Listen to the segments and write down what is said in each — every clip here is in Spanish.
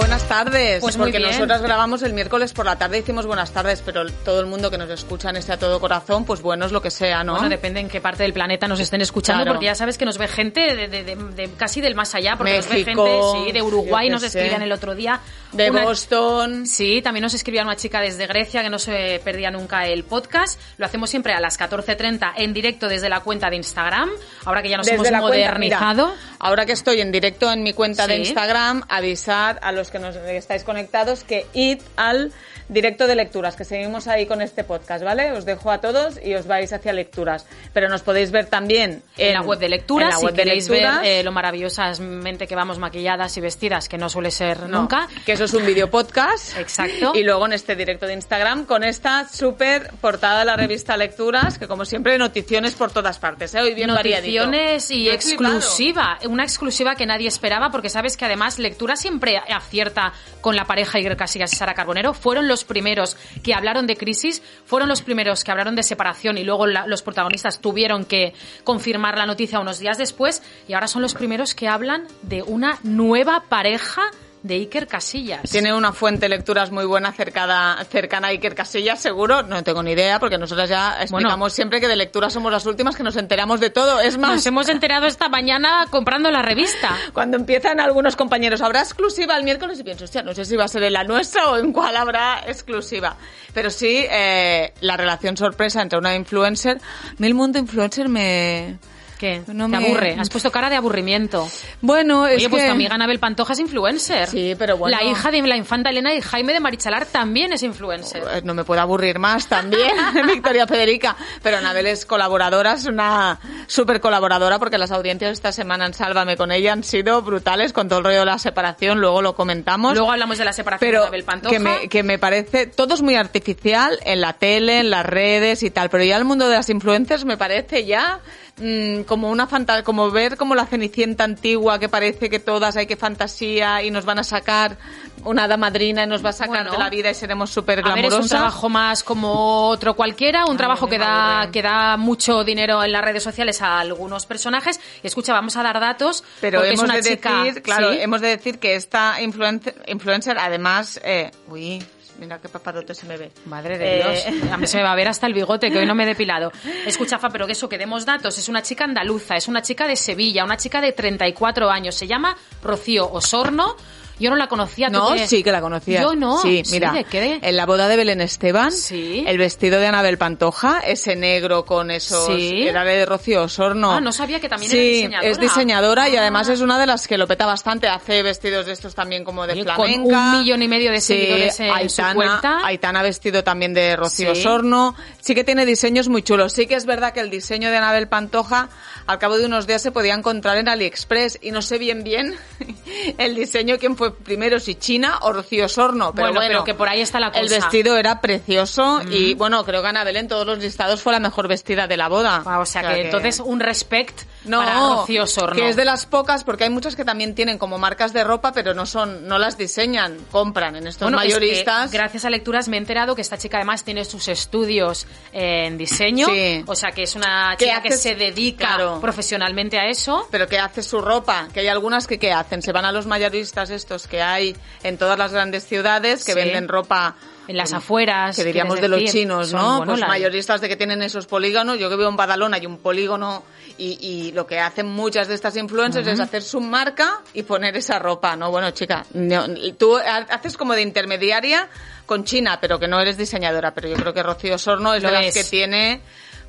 Buenas tardes. Pues Porque nosotras grabamos el miércoles por la tarde y hicimos buenas tardes, pero todo el mundo que nos escucha en este a todo corazón, pues bueno es lo que sea, ¿no? Bueno, depende en qué parte del planeta nos estén escuchando, Claro. porque ya sabes que nos ve gente de, de- de- de casi del más allá, porque México, nos ve gente sí, de Uruguay, nos sé. escribían el otro día. de Una- Boston. Sí, también nos escribía una chica desde Grecia que no se perdía nunca el podcast. Lo hacemos siempre a las 14.30 en directo desde la cuenta de Instagram, ahora que ya nos Desde hemos cuenta, modernizado. mira, ahora que estoy en directo en mi cuenta de. Instagram, avisar a los que nos estáis conectados que id al directo de lecturas, que seguimos ahí con este podcast, ¿vale? Os dejo a todos y os vais hacia lecturas. Pero nos podéis ver también en, la web de lecturas, en la si web de queréis lecturas. ver eh, lo maravillosamente que vamos maquilladas y vestidas, que no suele ser No, nunca. Que eso es un video podcast. Exacto. Y luego en este directo de Instagram con esta súper portada de la revista Lecturas, que como siempre noticiones por todas partes, ¿eh? Hoy bien variadito. Noticiones y Yo he exclusiva, una exclusiva que nadie esperaba porque sabes que además Lectura siempre acierta con la pareja Iker Casillas y Sara Carbonero. Fueron los primeros que hablaron de crisis, fueron los primeros que hablaron de separación y luego los protagonistas tuvieron que confirmar la noticia unos días después y ahora son los primeros que hablan de una nueva pareja de Iker Casillas. Tiene una fuente de lecturas muy buena cercana, cercana a Iker Casillas, seguro. No tengo ni idea, porque nosotras ya explicamos Bueno. siempre que de lectura somos las últimas que nos enteramos de todo. Es más, Nos hemos enterado esta mañana comprando la revista. cuando empiezan algunos compañeros, habrá exclusiva el miércoles y pienso, hostia, no sé si va a ser en la nuestra o en cuál habrá exclusiva. Pero sí, eh, la relación sorpresa entre una influencer. A mí el mundo influencer me... ¿Qué? No Te me- aburre. Has puesto cara de aburrimiento. Bueno, es Oye, pues que... tu amiga Anabel Pantoja es influencer. Sí, pero bueno. La hija de la infanta Elena y Jaime de Marichalar también es influencer. Eh, No me puedo aburrir más también, Victoria Federica. Pero Anabel es colaboradora, es una súper colaboradora porque las audiencias esta semana en Sálvame con ella han sido brutales con todo el rollo de la separación, luego lo comentamos. Luego hablamos de la separación pero de Anabel Pantoja. que me, que me parece, todo es muy artificial en la tele, en las redes y tal, pero ya el mundo de las influencers me parece ya mm, como una fanta como ver como la cenicienta antigua que parece que todas hay que fantasía y nos van a sacar una hada madrina y nos va a sacar Bueno. de la vida y seremos súper ver, es glamurosas. un trabajo más como otro cualquiera, un trabajo que da, que da mucho dinero en las redes sociales a algunos personajes. Y escucha, vamos a dar datos. Pero hemos es una de chica, decir, claro, ¿sí? hemos de decir que esta influencer, influencer además, eh, uy, mira qué papadote se me ve. Madre de Dios, Eh, a mí se me va a ver hasta el bigote que hoy no me he depilado. Escucha, Fa, pero que eso, que demos datos. Es una chica andaluza, es una chica de Sevilla, una chica de 34 años. Se llama Rocío Osorno. Yo no la conocía. ¿tú No, qué? sí que la conocía. Yo no. Sí, mira, ¿de qué? en la boda de Belén Esteban, Sí. el vestido de Anabel Pantoja, ese negro con esos, Sí. era de Rocío Osorno. Ah, no sabía que también sí, era diseñadora. es diseñadora y Ah. además es una de las que lo peta bastante, hace vestidos de estos también como de Oye, con flamenca. un millón y medio de Sí, seguidores en su Aitana, cuenta. Aitana vestido también de Rocío Sí. Osorno. Sí que tiene diseños muy chulos. Sí que es verdad que el diseño de Anabel Pantoja al cabo de unos días se podía encontrar en AliExpress y no sé bien bien el diseño quién fue primero, si China o Rocío Osorno. Pero Bueno, bueno, pero que por ahí está la El cosa. vestido era precioso y bueno, creo que Anabel en todos los listados fue la mejor vestida de la boda. Ah, o sea, que, entonces un respect no, para Rocío Osorno. que es de las pocas, porque hay muchas que también tienen como marcas de ropa, pero no son, no las diseñan, compran en estos Bueno, es que mayoristas. gracias a lecturas me he enterado que esta chica además tiene sus estudios en diseño. Sí. O sea, que es una ¿Qué chica que se dedica Claro. profesionalmente a eso. pero que hace su ropa, que hay algunas que qué hacen, se van a los mayoristas estos que hay en todas las grandes ciudades que Sí. venden ropa En las afueras. que diríamos de los chinos, ¿no? bueno, pues la- mayoristas de que tienen esos polígonos. Yo que vivo en Badalona hay un polígono y, y lo que hacen muchas de estas influencers es hacer su marca y poner esa ropa, ¿no? Bueno, chica, no- tú ha- haces como de intermediaria con China, pero que no eres diseñadora. Pero yo creo que Rocío Sorno es Lo de las es. que tiene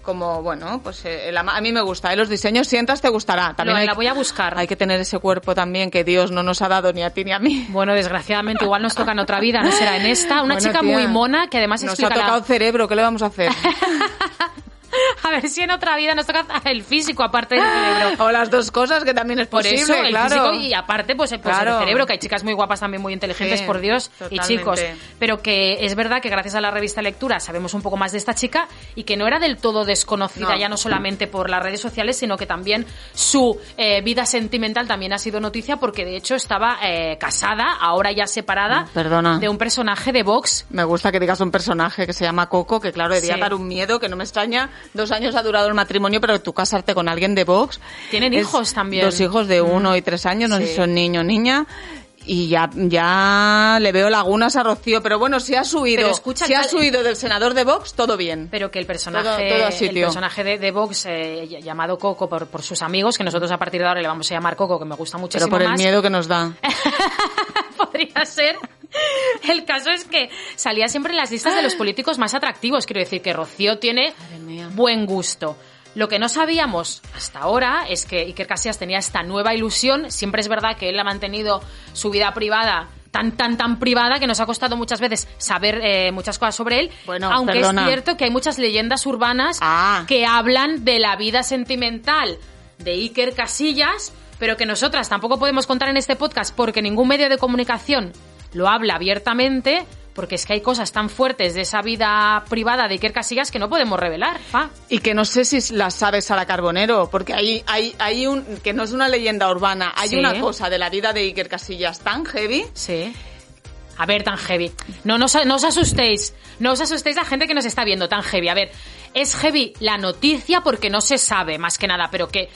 como, bueno, pues eh, a mí me gusta. ¿eh? Los diseños, si entras, te gustará. También hay, la voy a buscar. hay que tener ese cuerpo también que Dios no nos ha dado ni a ti ni a mí. Bueno, desgraciadamente igual nos toca en otra vida, no será en esta. Una Bueno, chica tía, muy mona que además Nos ha la- tocado cerebro, ¿qué le vamos a hacer? A ver si en otra vida nos toca el físico aparte del cerebro. o las dos cosas, que también es Por posible, eso, el claro. físico y aparte, pues, pues Claro. el cerebro, que hay chicas muy guapas también, muy inteligentes, Sí, por Dios, y chicos. Pero que es verdad que gracias a la revista Lectura sabemos un poco más de esta chica y que no era del todo desconocida, No. ya no solamente por las redes sociales, sino que también su eh, vida sentimental también ha sido noticia porque de hecho estaba eh, casada, ahora ya separada, Perdona. de un personaje de Vox. Me gusta que digas un personaje que se llama Coco, que claro, debía Sí. dar un miedo, que no me extraña. Dos años ha durado el matrimonio, pero tú casarte con alguien de Vox. Tienen hijos también. Dos hijos de uno y tres años, no sé si son niño o niña. Y ya, ya le veo lagunas a Rocío, pero bueno, si has huido, Pero escucha, si has tal- huido del senador de Vox, todo bien. Pero que el personaje, Todo- todo a el personaje de, de Vox, eh, ll- llamado Coco por, por sus amigos, que nosotros a partir de ahora le vamos a llamar Coco, que me gusta muchísimo Pero por el más, miedo que nos da. podría ser. El caso es que salía siempre en las listas de los políticos más atractivos. Quiero decir que Rocío tiene buen gusto. Lo que no sabíamos hasta ahora es que Iker Casillas tenía esta nueva ilusión. Siempre es verdad que él ha mantenido su vida privada tan, tan, tan privada que nos ha costado muchas veces saber eh, muchas cosas sobre él. Bueno, aunque perdona. es cierto que hay muchas leyendas urbanas Ah. que hablan de la vida sentimental de Iker Casillas, pero que nosotras tampoco podemos contar en este podcast porque ningún medio de comunicación lo habla abiertamente, porque es que hay cosas tan fuertes de esa vida privada de Iker Casillas que no podemos revelar. Y que no sé si la sabe Sara Carbonero, porque hay, hay, hay un, que no es una leyenda urbana, hay Sí. una cosa de la vida de Iker Casillas tan heavy Sí. A ver, tan heavy. No, no, os- no os asustéis. No os asustéis la gente que nos está viendo tan heavy. A ver, es heavy la noticia porque no se sabe, más que nada, pero que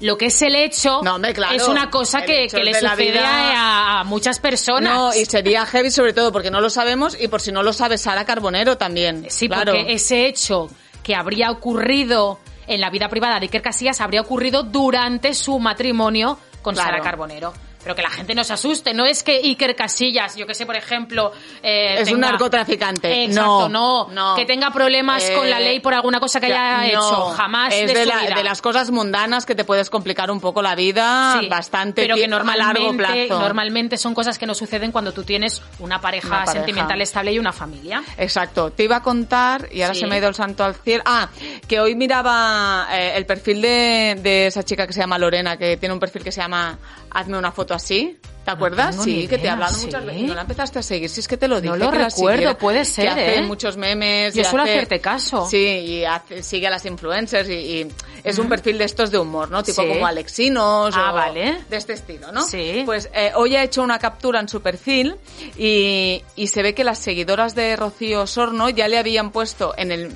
lo que es el hecho No, hombre, claro. es una cosa El que, le sucede vida- a, a muchas personas. No, y sería heavy sobre todo porque no lo sabemos y por si no lo sabe Sara Carbonero también. Sí, claro. porque ese hecho que habría ocurrido en la vida privada de Iker Casillas habría ocurrido durante su matrimonio con Claro. Sara Carbonero. Pero que la gente no se asuste, no es que Iker Casillas, yo que sé, por ejemplo, eh, Es un narcotraficante. Exacto, No, no, no. Que tenga problemas Eh, con la ley por alguna cosa que ya, haya no. hecho. Jamás es de, de, su la- vida. de las cosas mundanas que te puedes complicar un poco la vida Sí, bastante pero que tie- a normalmente, largo plazo. normalmente son cosas que no suceden cuando tú tienes una pareja, Una pareja. sentimental estable y una familia. Exacto, te iba a contar y ahora Sí. se me ha ido el santo al cielo. Ah, que hoy miraba eh, el perfil de, de esa chica que se llama Lorena, que tiene un perfil que se llama Hazme una foto así. ¿Te acuerdas? sí, que te he hablado ¿sí? muchas veces. No la empezaste a seguir, si es que te lo dije. lo que la recuerdo, siguiera, puede que ser, hace ¿eh? muchos memes. Yo y suelo hace- hacerte caso. Sí, y hace- sigue a las influencers y, y es un perfil de estos de humor, ¿no? Tipo Sí. como Alexinos Ah, o vale. de este estilo, ¿no? Sí. Pues eh, hoy ha hecho una captura en su perfil y, y se ve que las seguidoras de Rocío Sorno ya le habían puesto en el,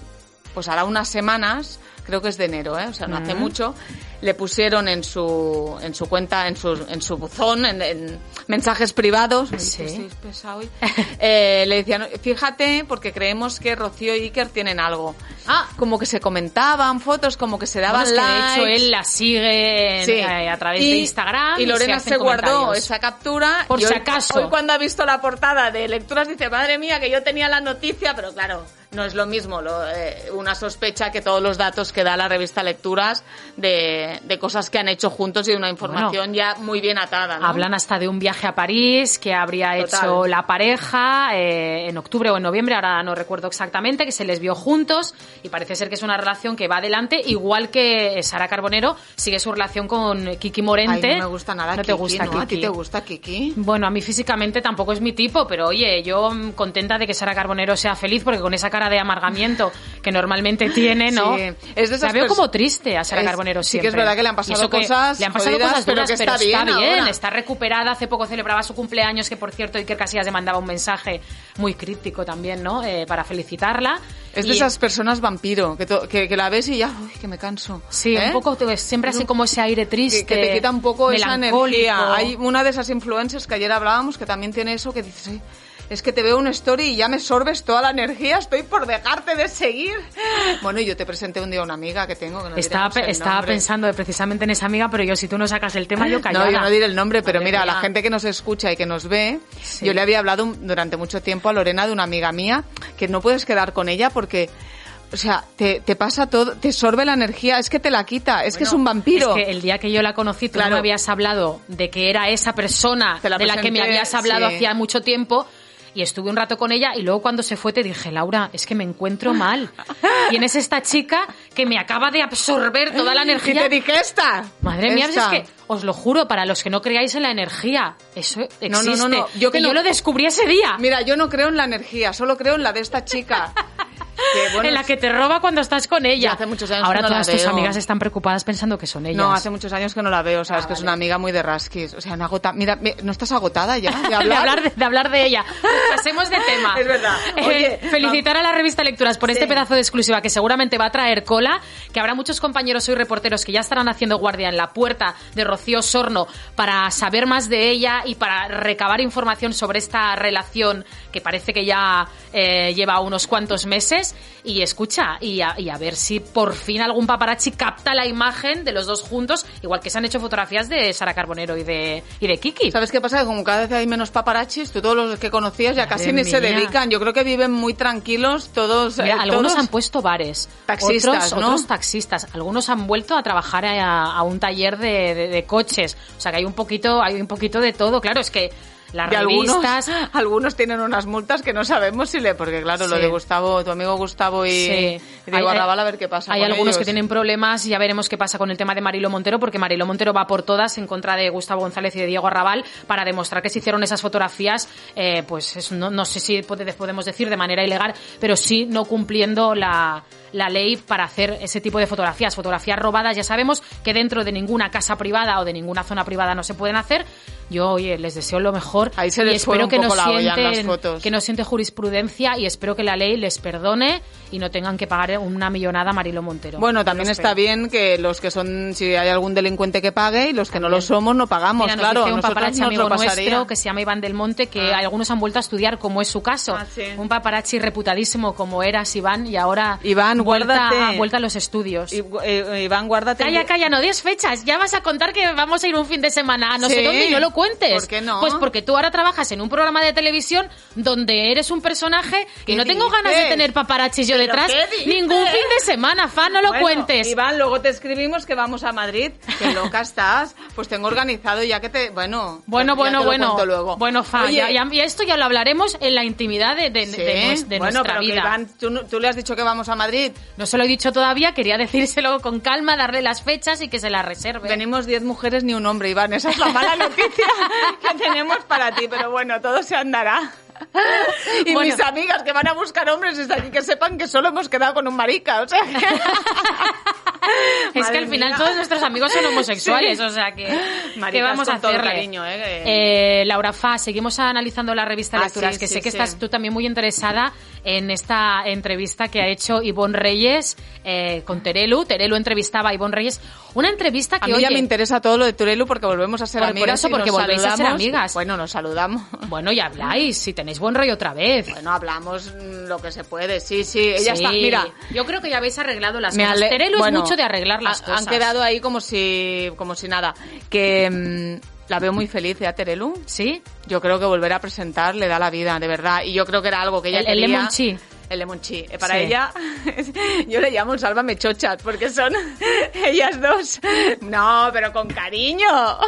pues hará unas semanas, creo que es de enero, ¿eh? o sea, no hace mucho, le pusieron en su, en su cuenta, en su, en su buzón, en, en mensajes privados, Sí. dice, "Estáis pesado hoy", eh, le decían, fíjate, porque creemos que Rocío y Iker tienen algo. Ah. como que se comentaban fotos, como que se daban Bueno, es que de likes. hecho él la sigue Sí. eh, a través Y- de Instagram. Y Lorena hacen se, guardó comentarios. esa captura. Por y si hoy- acaso. Hoy cuando ha visto la portada de lecturas dice, madre mía, que yo tenía la noticia, pero claro, no es lo mismo. lo- eh, una sospecha que todos los datos que da la revista Lecturas de, de cosas que han hecho juntos y de una información ya muy bien atada. ¿no? Hablan hasta de un viaje a París que habría Total. hecho la pareja eh, en octubre o en noviembre, ahora no recuerdo exactamente, que se les vio juntos y parece ser que es una relación que va adelante, igual que Sara Carbonero sigue su relación con Kiki Morente. Ay, no me gusta nada No Kiki, te gusta ¿no? ¿A ti Kiki? te gusta Kiki? Bueno, a mí físicamente tampoco es mi tipo, pero oye, yo contenta de que Sara Carbonero sea feliz porque con esa cara de amargamiento que normalmente tiene, ¿no? Sí, es de esas La veo como triste a Sara Es- Carbonero sí que siempre. es verdad que le han pasado que cosas Le han pasado jodidas, cosas pero duras, que pero está está bien bien, ahora. está recuperada. Hace poco celebraba su cumpleaños, que por cierto Iker Casillas le mandaba un mensaje muy crítico también, ¿no? Eh, para felicitarla. Es de Y- esas personas vampiro, que, que, que la ves y ya, uy, que me canso. Sí, ¿Eh? un poco, siempre así como ese aire que, triste. que te quita un poco esa energía. Hay una de esas influencers que ayer hablábamos que también tiene eso que dices, "Ay, es que te veo una story y ya me sorbes toda la energía, estoy por dejarte de seguir. Bueno, y yo te presenté un día a una amiga que tengo que no Estaba, pe- estaba pensando precisamente en esa amiga, pero yo si tú no sacas el tema, yo callada. No, yo no diré el nombre, pero mira, a la gente que nos escucha y que nos ve, Sí. yo le había hablado durante mucho tiempo a Lorena de una amiga mía que no puedes quedar con ella porque o sea, te, te pasa todo, te sorbe la energía, es que te la quita, es que es un vampiro. Es que el día que yo la conocí, tú no me habías hablado de que era esa persona de la que me habías hablado sí. hacía mucho tiempo. Y estuve un rato con ella y luego cuando se fue te dije, Laura, es que me encuentro mal. Tienes esta chica que me acaba de absorber toda la Y energía. te dije esta. Madre mía, esta. es que os lo juro, para los que no creáis en la energía, eso existe. No, no, no, no, yo que Y no. yo lo descubrí ese día. Mira, yo no creo en la energía, solo creo en la de esta chica. Bueno, en la que te roba cuando estás con ella. Ya hace muchos años Ahora que no la todas tus veo. amigas están preocupadas pensando que son ellas. No, hace muchos años que no la veo, sabes Ah, que es una amiga muy de Raskis. O sea, una agota. Mira, ¿no estás agotada ya de de hablar? de, de hablar de ella. Pasemos de tema. Es verdad. Eh, Oye, felicitar a la revista Lecturas por este pedazo de exclusiva que seguramente va a traer cola, que habrá muchos compañeros y reporteros que ya estarán haciendo guardia en la puerta de Rocío Sorno para saber más de ella y para recabar información sobre esta relación que parece que ya eh, lleva unos cuantos meses. Y escucha, y a, y a ver si por fin algún paparazzi capta la imagen de los dos juntos, igual que se han hecho fotografías de Sara Carbonero y de, y de Kiki. ¿Sabes qué pasa? Que como cada vez hay menos paparachis, tú todos los que conocías ya Madre casi ni se dedican. Yo creo que viven muy tranquilos todos. Mira, eh, algunos todos. han puesto bares, Taxistas, otros, ¿no? otros taxistas, algunos han vuelto a trabajar a, a un taller de, de- de coches, o sea que hay un poquito, hay un poquito de todo, claro, es que las Y algunos, revistas, algunos tienen unas multas que no sabemos si le... Porque claro, lo de Gustavo, tu amigo Gustavo y, Sí. y Diego Hay- Arrabal, a ver qué pasa Hay con algunos que tienen problemas, ya veremos qué pasa con el tema de Marilo Montero, porque Marilo Montero va por todas en contra de Gustavo González y de Diego Arrabal para demostrar que se hicieron esas fotografías, eh, pues es- no, no sé si pode- podemos decir de manera ilegal, pero sí no cumpliendo la, la ley para hacer ese tipo de fotografías. Fotografías robadas, ya sabemos que dentro de ninguna casa privada o de ninguna zona privada no se pueden hacer. Yo, oye, les deseo lo mejor Ahí se y espero un que no sienten que no siente jurisprudencia y espero que la ley les perdone y no tengan que pagar una millonada a Marilo Montero. Bueno, también está espero. bien que los que son, si hay algún delincuente que pague y los que no lo somos no pagamos, Mira, nos claro. dice un paparazzi amigo nuestro que se llama Iván del Monte que Ah. algunos han vuelto a estudiar como es su caso. Ah, sí. Un paparazzi reputadísimo como eras Iván y ahora Iván, vuelta, guárdate. vuelta a los estudios. Y, eh, Iván, guárdate. Calla, calla, no des fechas. Ya vas a contar que vamos a ir un fin de semana a no sé dónde y no lo cuentes. ¿Por qué no? Pues porque tú ahora trabajas en un programa de televisión donde eres un personaje y ¿Qué no tengo ganas de tener paparazzis yo ¿Pero detrás ningún fin de semana, fan, no lo Bueno, cuentes. Iván, luego te escribimos que vamos a Madrid. Qué loca estás. Pues tengo organizado ya que te... Bueno, Bueno, bueno, bueno. luego. Bueno, Fa, Oye, ya, ya- y esto ya lo hablaremos en la intimidad de, de- sí, de nues- de bueno, nuestra pero que vida. Iván, ¿tú, no- tú le has dicho que vamos a Madrid. No se lo he dicho todavía, quería decírselo con calma, darle las fechas y que se las reserve. Venimos 10 mujeres ni un hombre, Iván. Esa es la mala noticia que tenemos para ti. Pero bueno, todo se andará. Y Bueno. mis amigas que van a buscar hombres desde aquí que sepan que solo hemos quedado con un marica. O sea que... es que al final mía. todos nuestros amigos son homosexuales, Sí. o sea que... ¿Qué vamos a cariño, ¿eh? Eh, Laura Fa, seguimos analizando la revista Ah, Lecturas, sí, que sí, sé que estás tú también muy interesada en esta entrevista que ha hecho Ivonne Reyes eh, con Terelu. Terelu entrevistaba a Ivonne Reyes. Una entrevista A que, mí ya oye, me interesa todo lo de Turelu porque volvemos a ser Por- por amigas. eso, y porque volvéis a ser amigas. Bueno, nos saludamos. bueno, ya habláis, si tenéis buen rollo otra vez. Bueno, hablamos lo que se puede. Sí, sí, ella Sí. está. Mira, yo creo que ya habéis arreglado las me cosas. ale- Terelu bueno, es mucho de arreglar las ha- cosas. Han quedado ahí como si, como si nada. Que mm, la veo muy feliz, ¿eh, a Terelu? ¿Sí? Yo creo que volver a presentar le da la vida, de verdad. Y yo creo que era algo que ella El- el quería. lemon chi. El lemon chi. Eh, Para Sí. ella, yo le llamo sálvame chochas, porque son ellas dos. No, pero con cariño.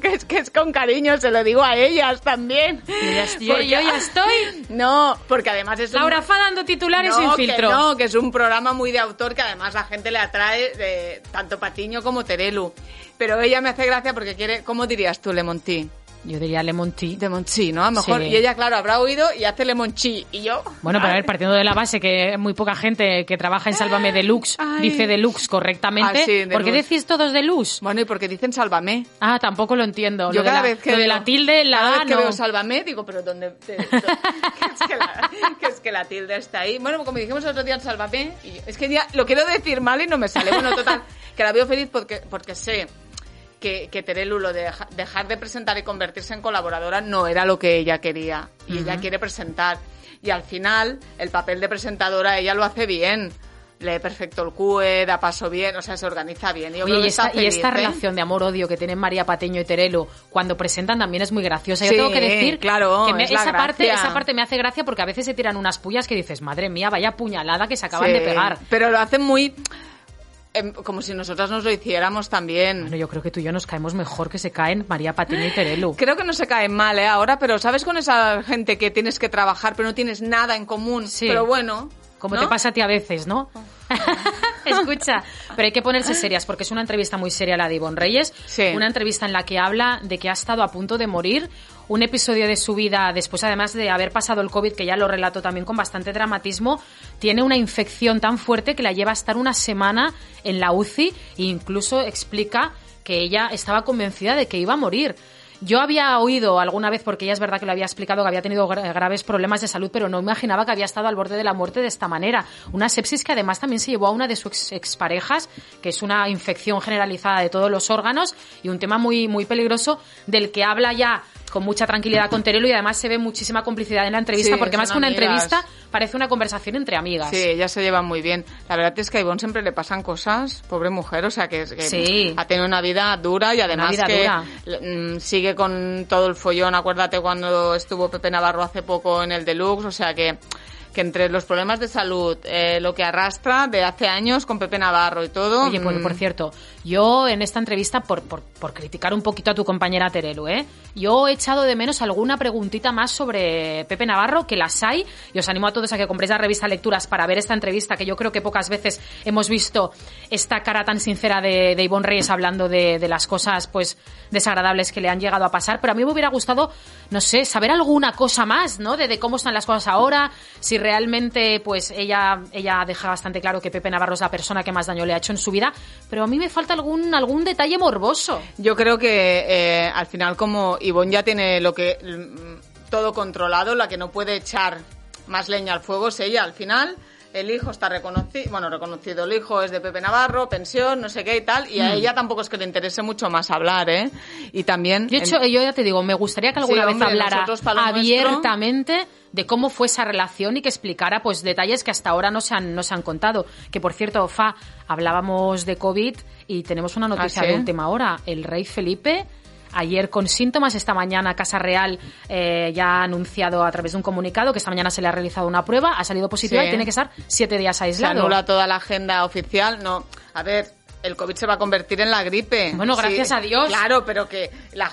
Que es que es con cariño, se lo digo a ellas también. Ya, yo- Porque- yo ya estoy. No, porque además es un- Laura Fa dando titulares no, sin que filtro. no, que es un programa muy de autor que además la gente le atrae de tanto Patiño como Terelu. Pero ella me hace gracia porque quiere, ¿cómo dirías tú, Lemontí? Yo diría lemon tea. Lemon chi, ¿no? A lo mejor. Sí. Y ella, claro, habrá oído y hace lemon chi. Y yo. Bueno, pero a ver, partiendo de la base que muy poca gente que trabaja en Sálvame Deluxe Ay. dice Deluxe correctamente. Ah, sí, ¿Por qué Deluxe. decís todos Deluxe? Bueno, y porque dicen sálvame. Ah, tampoco lo entiendo. Yo lo de cada la, vez que lo de la tilde, la cada A, vez que no. veo sálvame, digo, pero ¿dónde? de- de- que, es que la, que es que la tilde está ahí. Bueno, como dijimos el otro día en sálvame, y yo- es que ya lo quiero decir mal y no me sale. Bueno, total, que la veo feliz porque, porque sé que, que Terelu lo de deja- dejar de presentar y convertirse en colaboradora no era lo que ella quería. Y ella quiere presentar. Y al final, el papel de presentadora ella lo hace bien. lee perfecto el CUE, da paso bien, o sea, se organiza bien. Yo Oye, creo y que esta, y ¿eh? relación de amor-odio que tienen María Pateño y Terelo cuando presentan también es muy graciosa. Yo Sí, tengo que decir claro, que me- es la esa, parte, esa parte me hace gracia porque a veces se tiran unas pullas que dices, madre mía, vaya puñalada que se acaban Sí, de pegar. Pero lo hacen muy... em, como si nosotras nos lo hiciéramos también. Bueno, yo creo que tú y yo nos caemos mejor que se caen María Pateño y Terelo. Creo que no se caen mal, ¿eh? Ahora, pero ¿sabes con esa gente que tienes que trabajar pero no tienes nada en común? Sí. Pero bueno... Como ¿no? te pasa a ti a veces, ¿no? Escucha, pero hay que ponerse serias porque es una entrevista muy seria la de Ivonne Reyes. Sí. Una entrevista en la que habla de que ha estado a punto de morir. Un episodio de su vida, después además de haber pasado el COVID, que ya lo relató también con bastante dramatismo, tiene una infección tan fuerte que la lleva a estar una semana en la UCI e incluso explica que ella estaba convencida de que iba a morir. Yo había oído alguna vez, porque ella es verdad que lo había explicado, que había tenido gra- graves problemas de salud, pero no imaginaba que había estado al borde de la muerte de esta manera. Una sepsis que además también se llevó a una de sus ex- exparejas, que es una infección generalizada de todos los órganos y un tema muy, muy peligroso del que habla ya con mucha tranquilidad con Terelo y además se ve muchísima complicidad en la entrevista, Sí, porque más que una amigas. entrevista parece una conversación entre amigas. Sí, ellas se llevan muy bien. La verdad es que a Ivonne siempre le pasan cosas, pobre mujer, o sea que, es que Sí. ha tenido una vida dura y además que dura. mm, sigue con todo el follón. Acuérdate cuando estuvo Pepe Navarro hace poco en el Deluxe, o sea que que entre los problemas de salud, eh, lo que arrastra de hace años con Pepe Navarro y todo. Oye, por, mm, por cierto, yo en esta entrevista, por, por, criticar un poquito a tu compañera Terelu, ¿eh? yo he echado de menos alguna preguntita más sobre Pepe Navarro, que las hay, y os animo a todos a que compréis la revista Lecturas para ver esta entrevista, que yo creo que pocas veces hemos visto esta cara tan sincera de, de Reyes hablando de, de las cosas pues desagradables que le han llegado a pasar, pero a mí me hubiera gustado, no sé, saber alguna cosa más, ¿no? De, de cómo están las cosas ahora, si realmente pues ella, ella deja bastante claro que Pepe Navarro es la persona que más daño le ha hecho en su vida, pero a mí me falta algún, algún detalle morboso. Yo creo que eh, al final como Ivonne ya tiene lo que mm, todo controlado, la que no puede echar más leña al fuego es ella. Al final el hijo está reconocido, bueno, reconocido, el hijo es de Pepe Navarro, pensión, no sé qué y tal, y a ella tampoco es que le interese mucho más hablar, ¿eh? Y también... Yo, hecho- yo ya te digo, me gustaría que alguna Sí, vez hombre, hablara abiertamente de cómo fue esa relación y que explicara pues detalles que hasta ahora no se han, no se han contado. Que por cierto, Fa, hablábamos de COVID y tenemos una noticia ¿Ah, sí? de última hora. El rey Felipe Ayer con síntomas, esta mañana Casa Real eh, ya ha anunciado a través de un comunicado que esta mañana se le ha realizado una prueba, ha salido positiva Sí. y tiene que estar siete días se aislado. anula toda la agenda oficial, no. A ver, el COVID se va a convertir en la gripe. Bueno, gracias a Dios. Claro, pero que la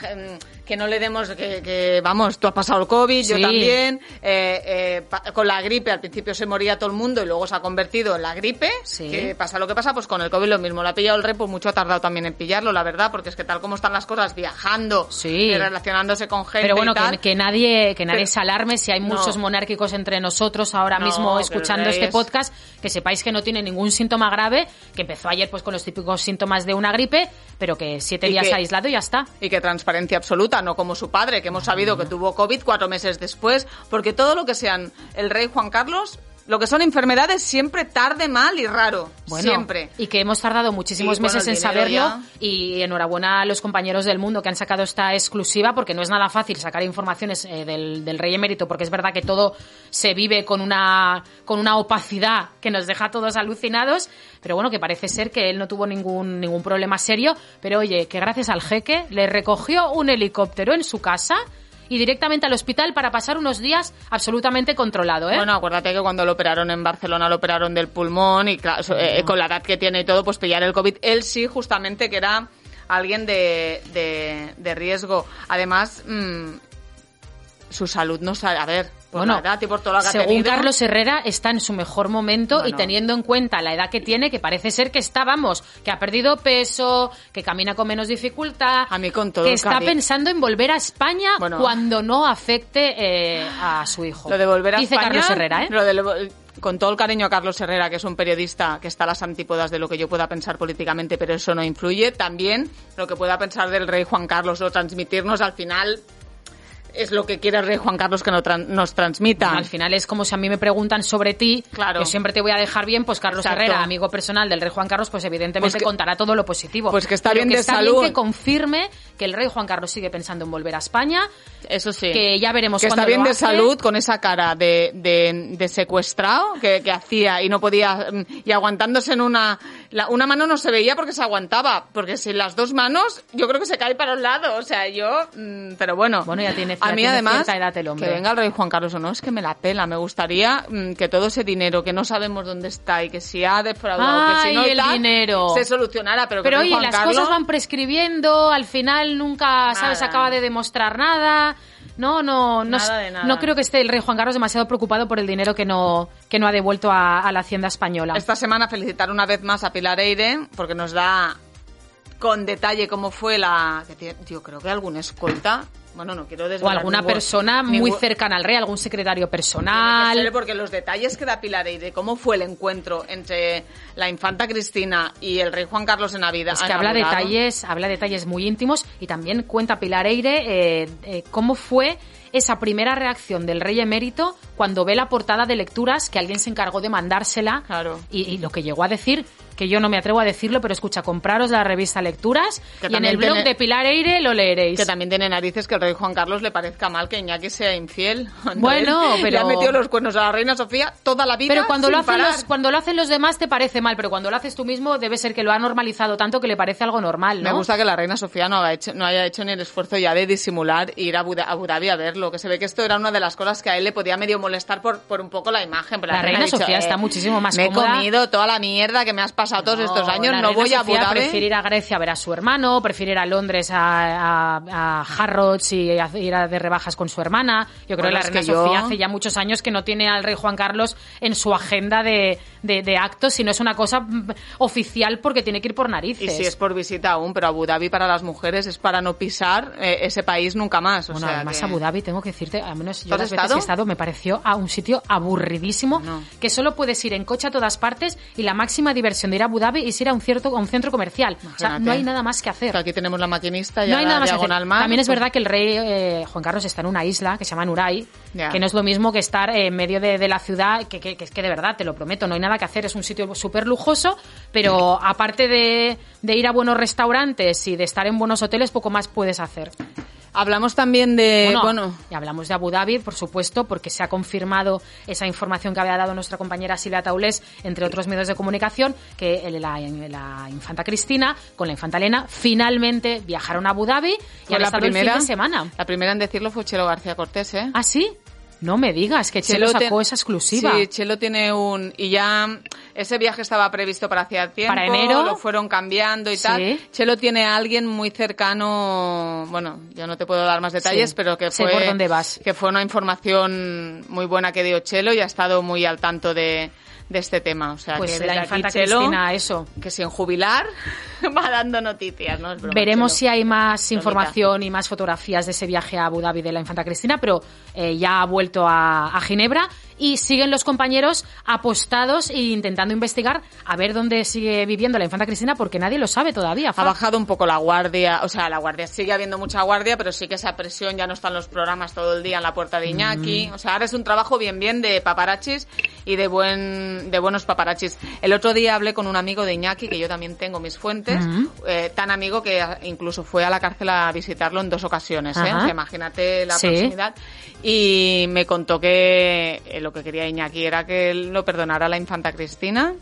que no le demos que, que, vamos, tú has pasado el COVID, yo también. eh, eh, con la gripe al principio se moría todo el mundo y luego se ha convertido en la gripe. Sí. Que pasa lo que pasa, pues con el COVID lo mismo. Lo ha pillado el rey, pues mucho ha tardado también en pillarlo, la verdad, porque es que tal como están las cosas, viajando Sí. y relacionándose con gente. Pero bueno, y tal, que, que nadie, que nadie Pero- se alarme si hay No. muchos monárquicos entre nosotros ahora No, mismo escuchando este es- podcast, que sepáis que no tiene ningún síntoma grave, que empezó ayer pues con los típicos síntomas de una gripe, pero que siete Y días que- aislado y ya está. Y que transparencia absoluta, no como su padre, que hemos sabido que tuvo COVID cuatro meses después, porque todo lo que sean el rey Juan Carlos, lo que son enfermedades siempre tarde, mal y raro. Bueno, siempre. Y que hemos tardado muchísimos meses en saberlo. ya. Y enhorabuena a los compañeros del mundo que han sacado esta exclusiva, porque no es nada fácil sacar informaciones eh, del, del rey emérito, porque es verdad que todo se vive con una, con una opacidad que nos deja a todos alucinados. Pero bueno, que parece ser que él no tuvo ningún, ningún problema serio. Pero oye, que gracias al jeque le recogió un helicóptero en su casa y directamente al hospital para pasar unos días absolutamente controlado, ¿eh? Bueno, acuérdate que cuando lo operaron en Barcelona lo operaron del pulmón y claro, eh, con la edad que tiene y todo, pues pillar el COVID. Él sí, justamente, que era alguien de, de, de riesgo. Además, mm, su salud no sabe, a ver, por Bueno, la edad y por según tenido. Carlos Herrera está en su mejor momento y teniendo en cuenta la edad que tiene, que parece ser que está, vamos, que ha perdido peso, que camina con menos dificultad, A mí con todo que está pensando en volver a España Bueno. cuando no afecte eh, a su hijo. Lo de volver a Dice España, Carlos Herrera, ¿eh? lo de lo- con todo el cariño a Carlos Herrera, que es un periodista que está a las antípodas de lo que yo pueda pensar políticamente, pero eso no influye. También lo que pueda pensar del rey Juan Carlos o transmitirnos al final es lo que quiere el rey Juan Carlos que no tran- nos transmita. Al final es como si a mí me preguntan sobre ti, Claro. yo siempre te voy a dejar bien, pues Carlos Exacto. Herrera, amigo personal del rey Juan Carlos, pues evidentemente Pues que- contará todo lo positivo. pues que está Pero bien que de está salud. bien que confirme que el rey Juan Carlos sigue pensando en volver a España, Eso sí. que ya veremos que está bien de hace. salud con esa cara de, de, de secuestrado que, que hacía y no podía mm, y aguantándose en una la- una mano no se veía porque se aguantaba porque si las dos manos yo creo que se cae para un lado o sea yo mm, pero bueno Bueno, ya tiene- a mí tiene además edad el que venga el rey Juan Carlos o no es que me la pela me gustaría mm, que todo ese dinero que no sabemos dónde está y que si ha defraudado que si no el tal, dinero. se solucionara pero, que Pero rey oye, Juan las Carlos, cosas van prescribiendo, al final nunca, ¿sabes? Nada. Acaba de demostrar nada. No, no, no, Nada de nada. no creo que esté el rey Juan Carlos demasiado preocupado por el dinero que no, que no ha devuelto a, a la hacienda española. Esta semana felicitar una vez más a Pilar Eire porque nos da con detalle cómo fue la... Yo creo que algún escolta... Bueno, no quiero o alguna ningún- persona muy cercana al rey, algún secretario que personal. porque los detalles que da Pilar Eire, cómo fue el encuentro entre la infanta Cristina y el rey Juan Carlos en Navidad. Es que habla Navidad, detalles, habla detalles muy íntimos y también cuenta Pilar Eire eh, eh, cómo fue esa primera reacción del rey emérito cuando ve la portada de lecturas que alguien se encargó de mandársela Claro. y, y lo que llegó a decir que yo no me atrevo a decirlo pero escucha compraros la revista lecturas Que y en el blog tiene- de Pilar Eire lo leeréis Que también tiene narices que el rey Juan Carlos le parezca mal que Iñaki sea infiel. Bueno, Le pero- ha metido los cuernos a la reina Sofía toda la vida pero cuando sin lo, hacen parar. los, cuando lo hacen los demás te parece mal, pero cuando lo haces tú mismo debe ser que lo ha normalizado tanto que le parece algo normal, ¿no? Me gusta que la reina Sofía no, haga hecho, no haya hecho ni el esfuerzo ya de disimular e ir a Abu, Dha- Abu Dhabi a verlo, que se ve que esto era una de las cosas que a él le podía medio molestar por, por un poco la imagen. Pero La reina ha dicho, Sofía eh, está muchísimo más Me cómoda". he comido toda la mierda que me has pasado todos estos años, no voy a Abu Sofía Dhabi. prefiere ir a Grecia a ver a su hermano, prefiere ir a Londres a, a, a Harrods y a- ir a de rebajas con su hermana. Yo creo Bueno, que la reina que yo- Sofía hace ya muchos años que no tiene al rey Juan Carlos en su agenda de, de, de actos, sino es una cosa mm, oficial porque tiene que ir por narices. Y si es por visita aún, pero Abu Dhabi para las mujeres es para no pisar eh, ese país nunca más. O Bueno, sea además que- Abu Dhabi, tengo que decirte, al menos yo ¿Tú has las veces que estado? he estado me pareció a un sitio aburridísimo, No. que solo puedes ir en coche a todas partes y la máxima diversión de ir a Abu Dhabi es ir a un, cierto, a un centro comercial. O sea, Imagínate. no hay nada más que hacer. aquí tenemos la maquinista y No hay nada más que hacer. mar, También es verdad que el rey eh, Juan Carlos está en una isla que se llama Nuray, Ya. que no es lo mismo que estar eh, en medio de, de la ciudad, que, que, que de verdad, te lo prometo, no hay nada que hacer, es un sitio súper lujoso, pero aparte de, de ir a buenos restaurantes y de estar en buenos hoteles, poco más puedes hacer. Hablamos también de... Bueno, bueno y hablamos de Abu Dhabi, por supuesto, porque se ha confirmado esa información que había dado nuestra compañera Silvia Taulés, entre otros medios de comunicación, que la, la infanta Cristina con la infanta Elena finalmente viajaron a Abu Dhabi y han la estado primera, el fin de semana. La primera en decirlo fue Chelo García Cortés, ¿eh? ¿Ah, sí? No me digas que Chelo sacó esa exclusiva. Sí, Chelo tiene un... Y ya ese viaje estaba previsto para hacía tiempo. Para enero. Lo fueron cambiando y Sí. tal. Chelo tiene a alguien muy cercano... Bueno, yo no te puedo dar más detalles, Sí. pero que Sé fue... por dónde vas. Que fue una información muy buena que dio Chelo y ha estado muy al tanto de, de este tema. O sea, pues que desde la aquí, infanta Chelo, Cristina, eso. que sin jubilar va dando noticias, ¿no? Es broma, Veremos Chelo. si hay más información y más fotografías de ese viaje a Abu Dhabi de la infanta Cristina, pero eh, ya ha vuelto a, a Ginebra y siguen los compañeros apostados e intentando investigar a ver dónde sigue viviendo la infanta Cristina porque nadie lo sabe todavía. Ha bajado un poco la guardia, o sea, la guardia sigue habiendo mucha guardia, pero sí que esa presión ya no están los programas todo el día en la puerta de Iñaki. O sea, ahora es un trabajo bien bien de paparachis y de buen de buenos paparachis. El otro día hablé con un amigo de Iñaki, que yo también tengo mis fuentes, eh, tan amigo que a- incluso fue a la cárcel a visitarlo en dos ocasiones, ¿eh? Ajá. O sea, imagínate la Sí. proximidad. Y me contó que eh, lo que quería Iñaki era que él lo perdonara a la infanta Cristina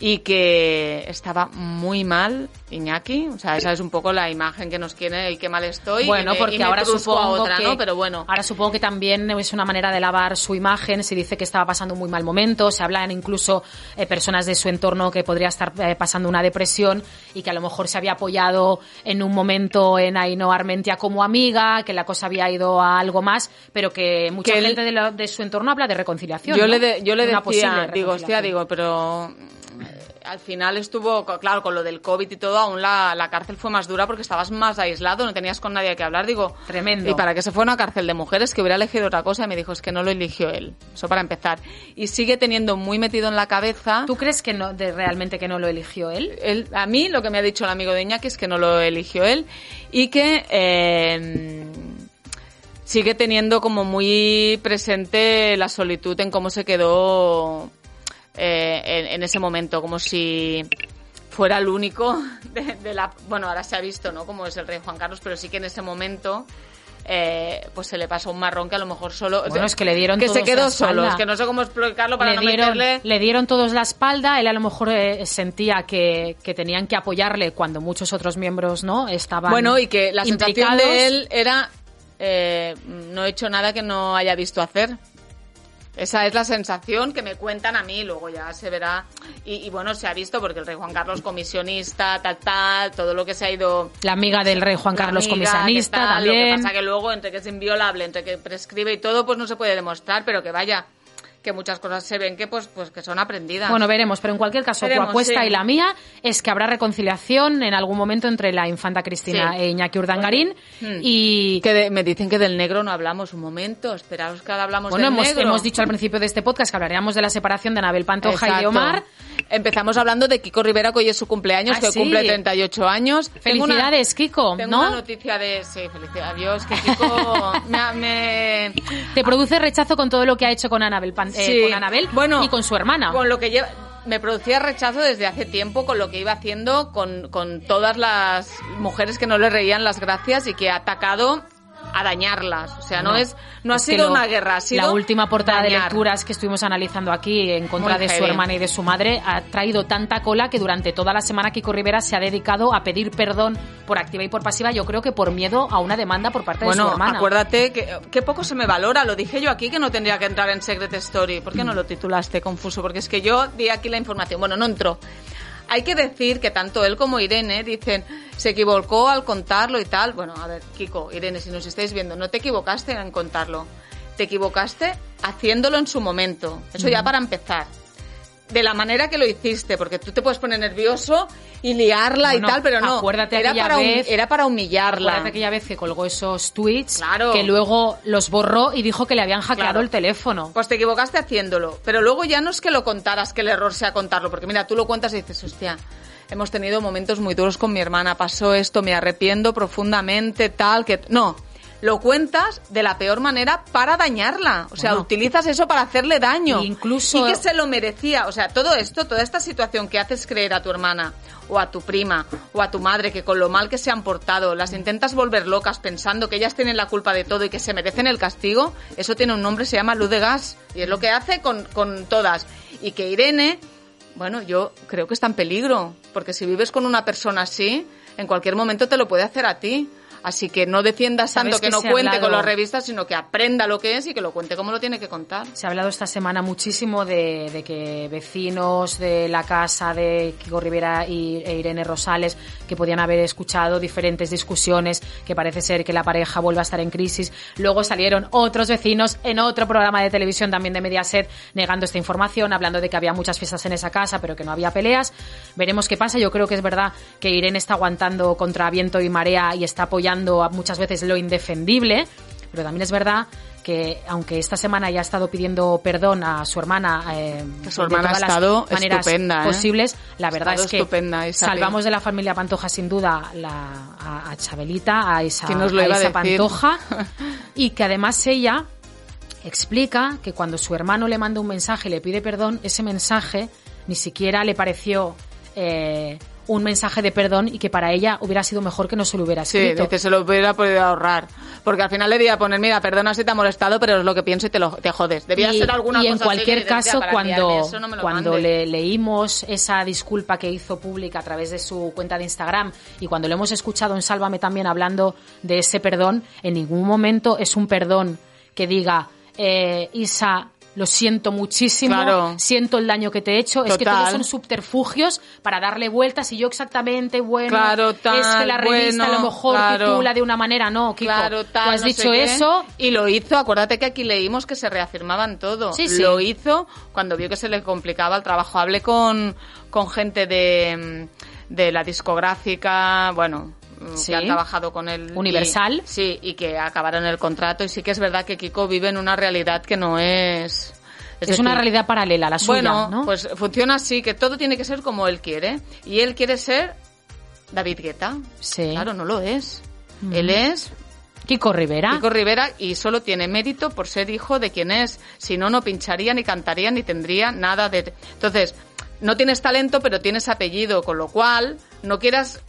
y que estaba muy mal Iñaki, o sea, esa es un poco la imagen que nos quiere y qué mal estoy. Bueno, y me- porque y me ahora supongo a otra, que ¿no? Pero bueno. ahora supongo que también es una manera de lavar su imagen. Se dice que estaba pasando un muy mal momento. Se hablan incluso eh, personas de su entorno que podría estar eh, pasando una depresión y que a lo mejor se había apoyado en un momento en Ainhoa Armentia como amiga, que la cosa había ido a algo más, pero que mucha Que gente de, la- de su entorno habla de reconciliación. Yo ¿no? le, de- yo le Una decía, digo, hostia, digo, pero al final estuvo, claro, con lo del COVID y todo, aún la, la cárcel fue más dura porque estabas más aislado, no tenías con nadie que hablar, digo. Tremendo. Y para que se fue a una cárcel de mujeres que hubiera elegido otra cosa, y me dijo, es que no lo eligió él. Eso para empezar. Y sigue teniendo muy metido en la cabeza. ¿Tú crees que no, de, realmente que no lo eligió él? Él- a mí lo que me ha dicho el amigo de Iñaki es que no lo eligió él y que eh, sigue teniendo como muy presente la solitud en cómo se quedó eh, en, en ese momento, como si fuera el único de, de la... Bueno, ahora se ha visto, ¿no? Como es el rey Juan Carlos, pero sí que en ese momento... eh, pues se le pasó un marrón que a lo mejor solo Bueno, es que le dieron que se todos quedó la solo es que no sé cómo explicarlo para le, no dieron, meterle le dieron todos la espalda, él a lo mejor eh, sentía que, que tenían que apoyarle cuando muchos otros miembros no estaban Bueno, y que la sensación implicados. de él era eh, no he hecho nada que no haya visto hacer. Esa es la sensación que me cuentan a mí, luego ya se verá. Y, y bueno, se ha visto porque el rey Juan Carlos comisionista, tal, tal, todo lo que se ha ido... La amiga del rey Juan Carlos amiga, comisionista tal, también. Lo que pasa que luego, entre que es inviolable, entre que prescribe y todo, pues no se puede demostrar, pero que vaya, que muchas cosas se ven que pues, pues que son aprendidas. Bueno, veremos, pero en cualquier caso, Veremos, tu apuesta sí. y la mía es que habrá reconciliación en algún momento entre la infanta Cristina Sí. e Iñaki Urdangarín Hmm. y que de- me dicen que del negro no hablamos un momento, esperaos que ahora hablamos bueno, del hemos, negro. hemos dicho al principio de este podcast que hablaríamos de la separación de Anabel Pantoja y de. Omar. Empezamos hablando de Kiko Rivera, que hoy es su cumpleaños, Ah, que sí. cumple 38 años. Tengo una- Felicidades, Kiko, Tengo ¿no? una noticia de... Sí, felicidades. Dios, que Kiko me... ha- me- Te produce rechazo con todo lo que ha hecho con Anabel, Pan- eh, Sí. con Anabel Bueno, y con su hermana. Con lo que lleva... Me producía rechazo desde hace tiempo con lo que iba haciendo con, con todas las mujeres que no le reían las gracias y que ha atacado a dañarlas. O sea, no, es no ha Es sido lo- una guerra, ha sido La última portada de lecturas que estuvimos analizando aquí en contra Muy de su hermana y de su madre ha traído tanta cola que durante toda la semana Kiko Rivera se ha dedicado a pedir perdón por activa y por pasiva, yo creo que por miedo a una demanda por parte de su hermana. acuérdate que, que poco se me valora. Lo dije yo aquí que no tendría que entrar en Secret Story. ¿Por qué no lo titulaste confuso? Porque es que yo di aquí la información. Bueno, no entró. Hay que decir que tanto él como Irene dicen se equivocó al contarlo y tal. Bueno, a ver, Kiko, Irene, si nos estáis viendo, no te equivocaste en contarlo. Te equivocaste haciéndolo en su momento. Eso ya para empezar. De la manera que lo hiciste, porque tú te puedes poner nervioso y liarla y tal, pero no. acuérdate era aquella para, hum- vez- era para humillarla. Acuérdate aquella vez que colgó esos tweets Claro. que luego los borró y dijo que le habían hackeado Claro. el teléfono. Pues te equivocaste haciéndolo. Pero luego ya no es que lo contaras, que el error sea contarlo. Porque mira, tú lo cuentas y dices, hostia, hemos tenido momentos muy duros con mi hermana, pasó esto, me arrepiento profundamente, tal, que... No, lo cuentas de la peor manera para dañarla. O sea, Bueno. utilizas eso para hacerle daño. Incluso- Y que se lo merecía. O sea, todo esto, toda esta situación que haces creer a tu hermana o a tu prima o a tu madre que con lo mal que se han portado las intentas volver locas pensando que ellas tienen la culpa de todo y que se merecen el castigo, eso tiene un nombre, se llama luz de gas. Y es lo que hace con, con todas. Y que Irene, bueno, yo creo que está en peligro. Porque si vives con una persona así, en cualquier momento te lo puede hacer a ti. Así que no defiendas ¿Sabes tanto que, no cuente con hablado- las revistas, sino que aprenda lo que es y que lo cuente como lo tiene que contar. Se ha hablado esta semana muchísimo de, de que vecinos de la casa de Kiko Rivera y, e Irene Rosales que podían haber escuchado diferentes discusiones, que parece ser que la pareja vuelve a estar en crisis. Luego salieron otros vecinos en otro programa de televisión también de Mediaset negando esta información, hablando de que había muchas fiestas en esa casa, pero que no había peleas. Veremos qué pasa. Yo creo que es verdad que Irene está aguantando contra viento y marea y está apoyando muchas veces lo indefendible, pero también es verdad que aunque esta semana ya ha estado pidiendo perdón a su hermana eh, Que su de hermana ha todas las estado maneras estupenda, ¿eh? posibles, la verdad estado es que estupenda, salvamos de la familia Pantoja sin duda la- a, a Chabelita, a esa. Pantoja y que además ella explica que cuando su hermano le manda un mensaje y le pide perdón, ese mensaje ni siquiera le pareció eh, un mensaje de perdón y que para ella hubiera sido mejor que no se lo hubiera Sí, escrito. dice, se lo hubiera podido ahorrar. Porque al final le debía poner, mira, perdona si te ha molestado, pero es lo que pienso y te, lo, te jodes. Debía y, ser alguna y en cosa cualquier así caso, "Ya, para cuando, eso no cuando mande". le leímos esa disculpa que hizo pública a través de su cuenta de Instagram y cuando lo hemos escuchado en Sálvame también hablando de ese perdón, en ningún momento es un perdón que diga, eh, Isa, lo siento muchísimo, Claro. siento el daño que te he hecho. Es que todos son subterfugios para darle vueltas y yo exactamente, bueno, Claro, es que tal, la revista a lo mejor claro. titula de una manera, no, Kiko, Claro, tal, tú has no dicho eso Y lo hizo, acuérdate que aquí leímos que se reafirmaban todo. Sí, sí. Lo hizo cuando vio que se le complicaba el trabajo. Hablé con, con gente de, de la discográfica, bueno, Sí. que han trabajado con él. Universal. Y- sí, y que acabaron el contrato. Y sí que es verdad que Kiko vive en una realidad que no es... es, una decir, realidad paralela, la suya, Bueno, ¿no? pues funciona así, que todo tiene que ser como él quiere. Y él quiere ser David Guetta. Sí. Claro, no lo es. Él es Kiko Rivera. Kiko Rivera y solo tiene mérito por ser hijo de quien es. Si no, no pincharía, ni cantaría, ni tendría nada de... Entonces, no tienes talento, pero tienes apellido, con lo cual no quieras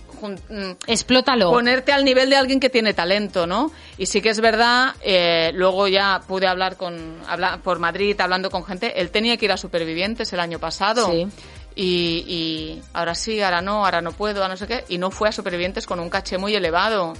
Explótalo. Ponerte al nivel de alguien que tiene talento, ¿no? Y sí que es verdad, eh, luego ya pude hablar con, hablar por Madrid, hablando con gente, él tenía que ir a Supervivientes el año pasado. Sí. Y, y ahora sí, ahora no, ahora no puedo, ahora no sé qué. Y no fue a Supervivientes con un caché muy elevado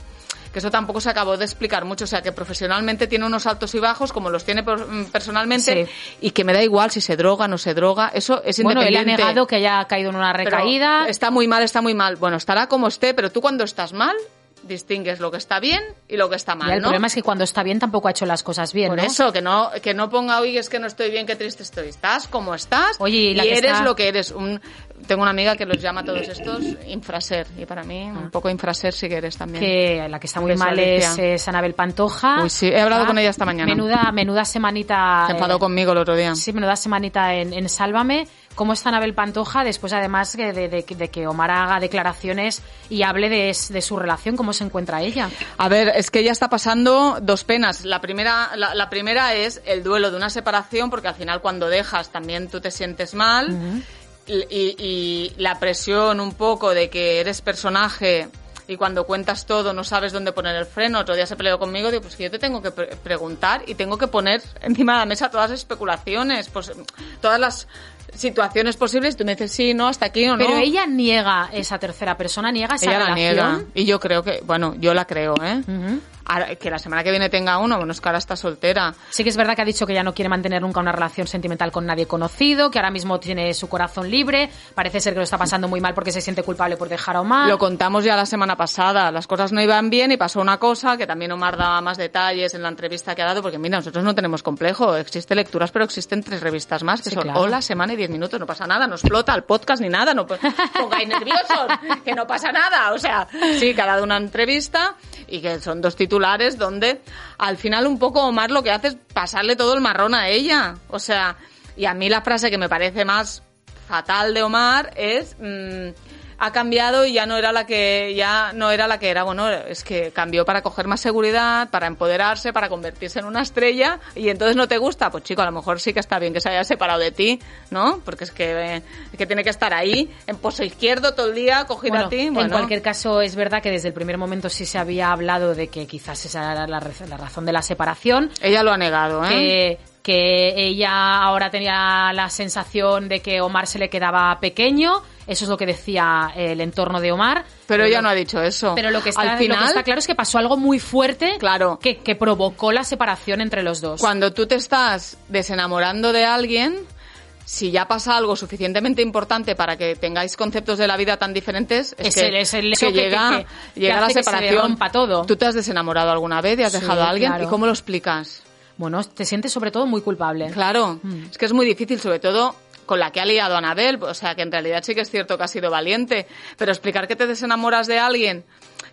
que eso tampoco se acabó de explicar mucho, o sea, que profesionalmente tiene unos altos y bajos como los tiene mm, personalmente Sí. y que me da igual si se droga o no se droga, eso es Bueno, él ha independiente. negado que haya caído en una Pero recaída. Está muy mal, está muy mal. Bueno, estará como esté, pero tú cuando estás mal distingues lo que está bien y lo que está mal, el ¿no? problema es que cuando está bien tampoco ha hecho las cosas bien, Por ¿no? eso, que no, que no ponga, oye, es que no estoy bien, qué triste estoy. Estás como estás Oye, y y, eres está- lo que eres. Un, tengo una amiga que los llama a todos estos infraser. Y para mí, un poco infraser sí que eres también. Ah. que la que está muy mal es, es Anabel Pantoja. Uy, sí, he hablado Ah, con ella esta mañana. Menuda, menuda semanita. Se enfadó eh, conmigo el otro día. Sí, menuda semanita en, en Sálvame. ¿Cómo está Anabel Pantoja después, además, de, de- de- que Omar haga declaraciones y hable de, de su relación? ¿Cómo se encuentra ella? A ver, es que ella está pasando dos penas. La primera, la, la primera es el duelo de una separación, porque al final cuando dejas también tú te sientes mal. y, y- y la presión un poco de que eres personaje y cuando cuentas todo no sabes dónde poner el freno. Otro día se peleó conmigo, digo, pues que yo te tengo que pre- preguntar y tengo que poner encima de la mesa todas las especulaciones, pues todas las situaciones posibles. Tú me dices sí, no, hasta aquí o no. Pero ella niega, esa tercera persona niega esa Ella la niega. Y yo creo que, bueno, yo la creo, ¿eh? Ujú. Ahora, que la semana que viene tenga uno, bueno, es que ahora está soltera. Sí que es verdad que ha dicho que ya no quiere mantener nunca una relación sentimental con nadie conocido, que ahora mismo tiene su corazón libre, parece ser que lo está pasando muy mal porque se siente culpable por dejar a Omar. Lo contamos ya la semana pasada. Las cosas no iban bien y pasó una cosa que también Omar daba más detalles en la entrevista que ha dado, porque mira, nosotros no tenemos complejo. Existen lecturas, pero existen tres revistas más que Sí, son claro. Hola, Semana y Diez Minutos. No pasa nada, no explota el podcast ni nada. No po- pongáis nerviosos, que no pasa nada. O sea, sí, dado una entrevista y que son dos donde al final un poco Omar lo que hace es pasarle todo el marrón a ella. O sea, y a mí la frase que me parece más fatal de Omar es mm, ha cambiado y ya no era la que ya no era la que era. Bueno es que cambió para coger más seguridad para empoderarse para convertirse en una estrella y entonces no te gusta. Pues chico a lo mejor sí que está bien que se haya separado de ti no porque es que eh, es que tiene que estar ahí en pozo izquierdo todo el día cogido Bueno, a ti en bueno. cualquier caso, es verdad que desde el primer momento sí se había hablado de que quizás esa era la, la razón de la separación, ella lo ha negado ¿eh? que, que ella ahora tenía la sensación de que Omar se le quedaba pequeño, eso es lo que decía el entorno de Omar. pero ella no ha dicho eso Pero lo que, está, al final lo que está claro es que pasó algo muy fuerte Claro. que, que provocó la separación entre los dos. Cuando tú te estás desenamorando de alguien, si ya pasa algo suficientemente importante para que tengáis conceptos de la vida tan diferentes, es, Es que, el- es el que llega, que- llega la se separación. rompa todo. ¿Tú te has desenamorado alguna vez y has Sí, dejado a alguien? claro. ¿Y cómo lo explicas? Bueno, te sientes sobre todo muy culpable. Claro, Mm. es que es muy difícil, sobre todo con la que ha liado Anabel, o sea, que en realidad sí que es cierto que ha sido valiente, pero explicar que te desenamoras de alguien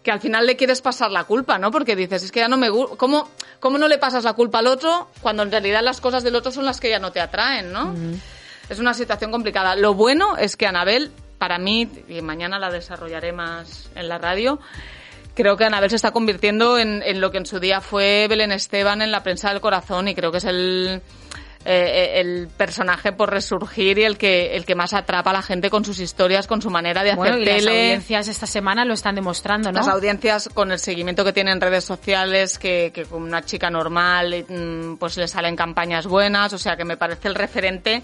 que al final le quieres pasar la culpa, ¿no? Porque dices, es que ya no me gusta, ¿cómo, ¿cómo no le pasas la culpa al otro cuando en realidad las cosas del otro son las que ya no te atraen, ¿no? Es una situación complicada. Lo bueno es que Anabel, para mí, y mañana la desarrollaré más en la radio, creo que Anabel se está convirtiendo en, en lo que en su día fue Belén Esteban en la prensa del corazón y creo que es el, eh, el personaje por resurgir y el que, el que más atrapa a la gente con sus historias, con su manera de Bueno, hacer y las tele. audiencias esta semana lo están demostrando, ¿no? Las audiencias con el seguimiento que tienen en redes sociales, que, que con una chica normal mm, pues le salen campañas buenas, o sea que me parece el referente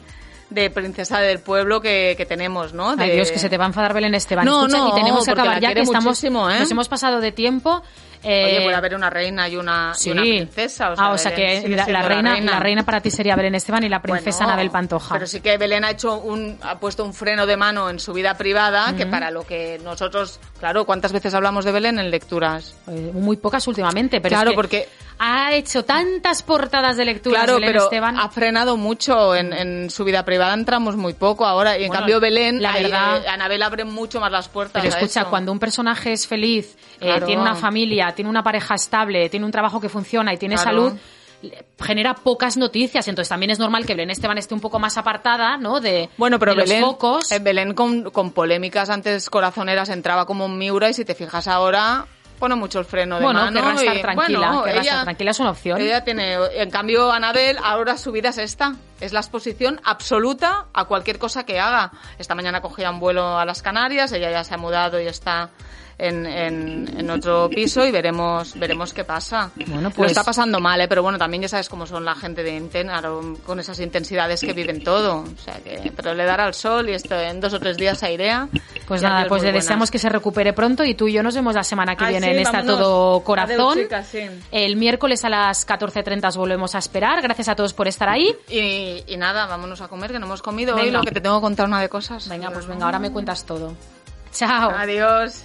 de princesa del pueblo que, que tenemos, ¿no? Ay De- Dios, que se te va a enfadar Belén Esteban. No, Escucha, no, y tenemos que acabar ya que estamos, muchísimo, ¿eh? nos hemos pasado de tiempo. Oye, Eh, puede haber una reina y una, y sí. una princesa. O sea, ah, o sea Belén que la, reina, la reina para ti sería Belén Esteban y la princesa Bueno, Anabel Pantoja. Pero sí que Belén ha hecho un, ha puesto un freno de mano en su vida privada, que para lo que nosotros, claro, ¿cuántas veces hablamos de Belén en lecturas? Eh, muy pocas últimamente, pero Claro, es que porque- ha hecho tantas portadas de lectura Claro, Belén pero Esteban. ha frenado mucho en, en su vida privada, entramos muy poco ahora. Y en Bueno, cambio Belén, la verdad- eh, Anabel abre mucho más las puertas. Pero a escucha, eso. cuando un personaje es feliz, eh, tiene una familia, tiene una pareja estable, tiene un trabajo que funciona y tiene Claro. salud, genera pocas noticias. Entonces también es normal que Belén Esteban esté un poco más apartada, ¿no? De, Bueno, pero de Belén, los focos. eh, Belén con, con polémicas antes corazoneras entraba como un Miura y si te fijas ahora, pone mucho el freno de bueno, mano. querrá estar y, tranquila, bueno, querrá ella- estar tranquila, es una opción. Ella tiene, en cambio, Anabel, ahora su vida es esta. Es la exposición absoluta a cualquier cosa que haga. Esta mañana cogía un vuelo a las Canarias, ella ya se ha mudado y está en, en, en otro piso y veremos veremos qué pasa. Bueno, Lo pues- está pasando mal, ¿eh? pero bueno, también ya sabes cómo son la gente de Inten, ahora, con esas intensidades que viven todo. O sea que, pero le dará el sol y esto en dos o tres días airea. Pues nada, pues le buenas. deseamos que se recupere pronto y tú y yo nos vemos la semana que Ay, viene sí, en Está. Todo Corazón. Adeu, chicas, sí. El miércoles a las 14.30 os volvemos a esperar. Gracias a todos por estar ahí. Y, y nada, vámonos a comer, que no hemos comido Venga. hoy, lo que te tengo que contar una de cosas. Venga, pues venga, ahora me cuentas todo. Chao. Adiós.